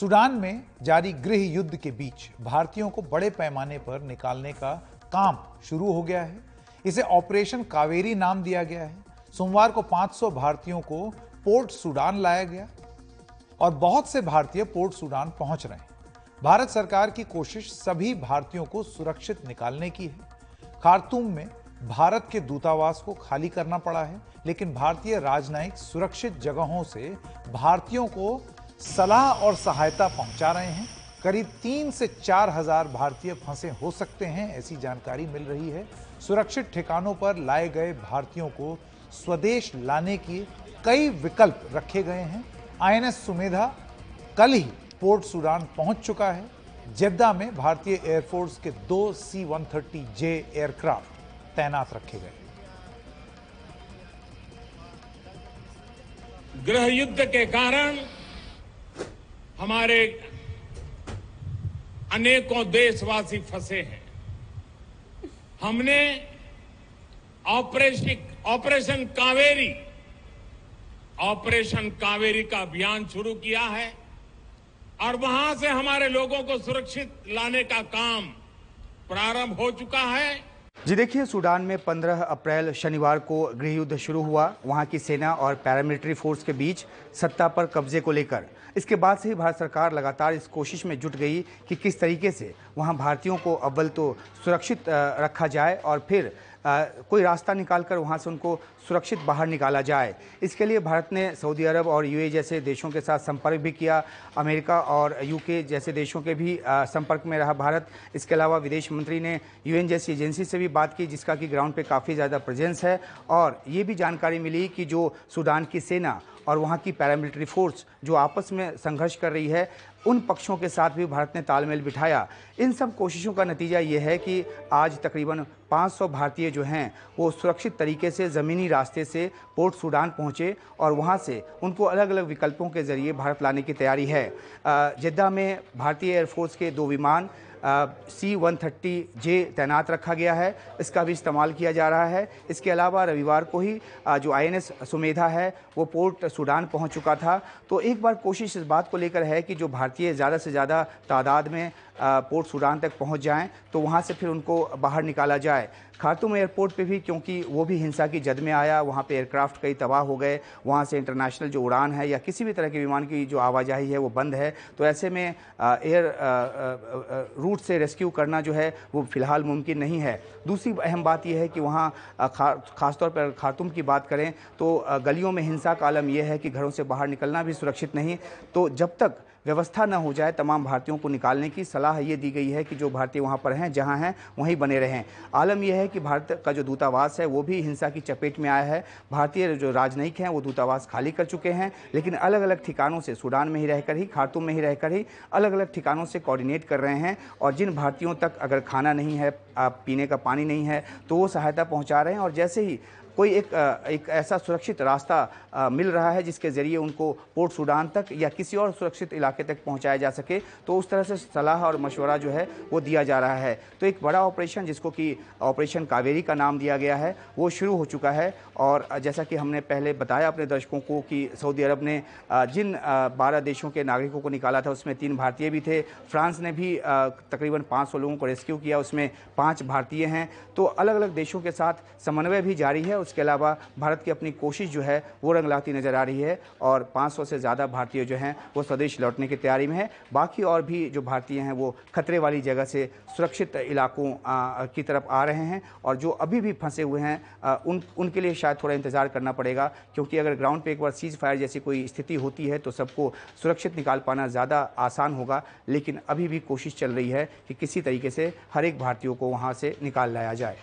Sudan में जारी गृह युद्ध के बीच भारतीयों को बड़े पैमाने पर निकालने का काम शुरू हो गया है। इसे ऑपरेशन कावेरी नाम दिया गया है। सोमवार को 500 भारतीयों को पोर्ट सूडान लाया गया और बहुत से भारतीय पोर्ट सूडान पहुँच रहे हैं। भारत सरकार की कोशिश सभी भारतीयों को सुरक्षित निकालने की है। खार्तूम में भारत के दूतावास को खाली करना पड़ा है, लेकिन भारतीय राजनयिक सुरक्षित जगहों से भारतीयों को सलाह और सहायता पहुँचा रहे हैं। करीब तीन से चार हज़ार भारतीय फंसे हो सकते हैं, ऐसी जानकारी मिल रही है। सुरक्षित ठिकानों पर लाए गए भारतीयों को स्वदेश लाने के कई विकल्प रखे गए हैं। आईएनएस सुमेधा कल ही पोर्ट सूडान पहुँच चुका है, जेद्दा में भारतीय एयरफोर्स के दो C one thirty J aircraft तैनात रखे गए। गृह युद्ध के कारण हमारे अनेकों देशवासी फंसे हैं। हमने operation operation Kaveri operation Kaveri का अभियान शुरू किया है और वहाँ से हमारे लोगों को सुरक्षित लाने का काम प्रारंभ हो चुका है। जी देखिए, सूडान में 15 अप्रैल शनिवार को गृह युद्ध शुरू हुआ। वहाँ की सेना और पैरामिलिट्री फोर्स के बीच सत्ता पर कब्जे को लेकर। इसके बाद से ही भारत सरकार लगातार इस कोशिश में जुट गई कि किस तरीके से वहाँ भारतीयों को अव्वल तो सुरक्षित रखा जाए और फिर कोई रास्ता निकाल कर वहाँ से उनको सुरक्षित बाहर निकाला जाए। इसके लिए भारत ने सऊदी अरब और यूए जैसे देशों के साथ संपर्क भी किया। अमेरिका और यूके जैसे देशों के भी संपर्क में रहा भारत। इसके अलावा विदेश मंत्री ने यूएन जैसी एजेंसी से भी बात की, जिसका कि ग्राउंड पर काफ़ी ज़्यादा प्रेजेंस है। और ये भी जानकारी मिली कि जो सूडान की सेना और वहाँ की पैरामिलिट्री फोर्स जो आपस में संघर्ष कर रही है, उन पक्षों के साथ भी भारत ने तालमेल बिठाया। इन सब कोशिशों का नतीजा ये है कि आज तकरीबन 500 भारतीय जो हैं, वो सुरक्षित तरीके से ज़मीनी रास्ते से पोर्ट सूडान पहुँचे और वहाँ से उनको अलग अलग विकल्पों के ज़रिए भारत लाने की तैयारी है। जिद्दा में भारतीय एयरफोर्स के दो विमान सी वन थर्टी जे तैनात रखा गया है। इसका भी इस्तेमाल किया जा रहा है। इसके अलावा रविवार को ही आ, जो आईएनएस सुमेधा है वो पोर्ट सूडान पहुँच चुका था। तो एक बार कोशिश इस बात को लेकर है कि जो भारतीय ज़्यादा से ज़्यादा तादाद में आ, पोर्ट सूडान तक पहुँच जाएँ तो वहाँ से फिर उनको बाहर निकाला जाए। खारतूम एयरपोर्ट पे भी क्योंकि वो भी हिंसा की जद में आया वहाँ पे एयरक्राफ्ट कई तबाह हो गए वहाँ से इंटरनेशनल जो उड़ान है या किसी भी तरह के विमान की जो आवाजाही है वो बंद है। तो ऐसे में एयर रूट से रेस्क्यू करना जो है वो फ़िलहाल मुमकिन नहीं है। दूसरी अहम बात यह है कि वहाँ खा, खासतौर पर खातुम की बात करें तो गलियों में हिंसा का आलम यह है कि घरों से बाहर निकलना भी सुरक्षित नहीं। तो जब तक व्यवस्था न हो जाए तमाम भारतीयों को निकालने की सलाह ये दी गई है कि जो भारतीय वहाँ पर हैं, जहाँ हैं, वहीं बने रहें। आलम यह है कि भारत का जो दूतावास है, वो भी हिंसा की चपेट में आया है। भारतीय जो राजनयिक हैं, वो दूतावास खाली कर चुके हैं, लेकिन अलग अलग ठिकानों से, सूडान में ही रहकर ही खारतूम में ही रहकर ही अलग अलग ठिकानों से कोऑर्डिनेट कर रहे हैं और जिन भारतीयों तक अगर खाना नहीं है पीने का पानी नहीं है तो वो सहायता पहुँचा रहे हैं और जैसे ही कोई एक एक ऐसा सुरक्षित रास्ता मिल रहा है जिसके ज़रिए उनको पोर्ट सूडान तक या किसी और सुरक्षित इलाके तक पहुँचाया जा सके तो उस तरह से सलाह और मशवरा जो है वो दिया जा रहा है। तो एक बड़ा ऑपरेशन, जिसको कि ऑपरेशन कावेरी का नाम दिया गया है, वो शुरू हो चुका है। और जैसा कि हमने पहले बताया अपने दर्शकों को कि सऊदी अरब ने जिन बारह देशों के नागरिकों को निकाला था, उसमें तीन भारतीय भी थे। फ्रांस ने भी तकरीबन पाँच सौ लोगों को रेस्क्यू किया, उसमें पाँच भारतीय हैं। तो अलग अलग देशों के साथ समन्वय भी जारी है उसके अलावा भारत की अपनी कोशिश जो है, वो रंग लाती नज़र आ रही है और 500 से ज़्यादा भारतीय जो हैं, वो स्वदेश लौटने की तैयारी में है। बाकी और भी जो भारतीय हैं, वो खतरे वाली जगह से सुरक्षित इलाकों की तरफ़ आ रहे हैं और जो अभी भी फंसे हुए हैं उन, उनके लिए शायद थोड़ा इंतज़ार करना पड़ेगा, क्योंकि अगर ग्राउंड पर एक बार सीज फायर जैसी कोई स्थिति होती है तो सबको सुरक्षित निकाल पाना ज़्यादा आसान होगा। लेकिन अभी भी कोशिश चल रही है कि किसी तरीके से हर एक भारतीयों को वहाँ से निकाल लाया जाए।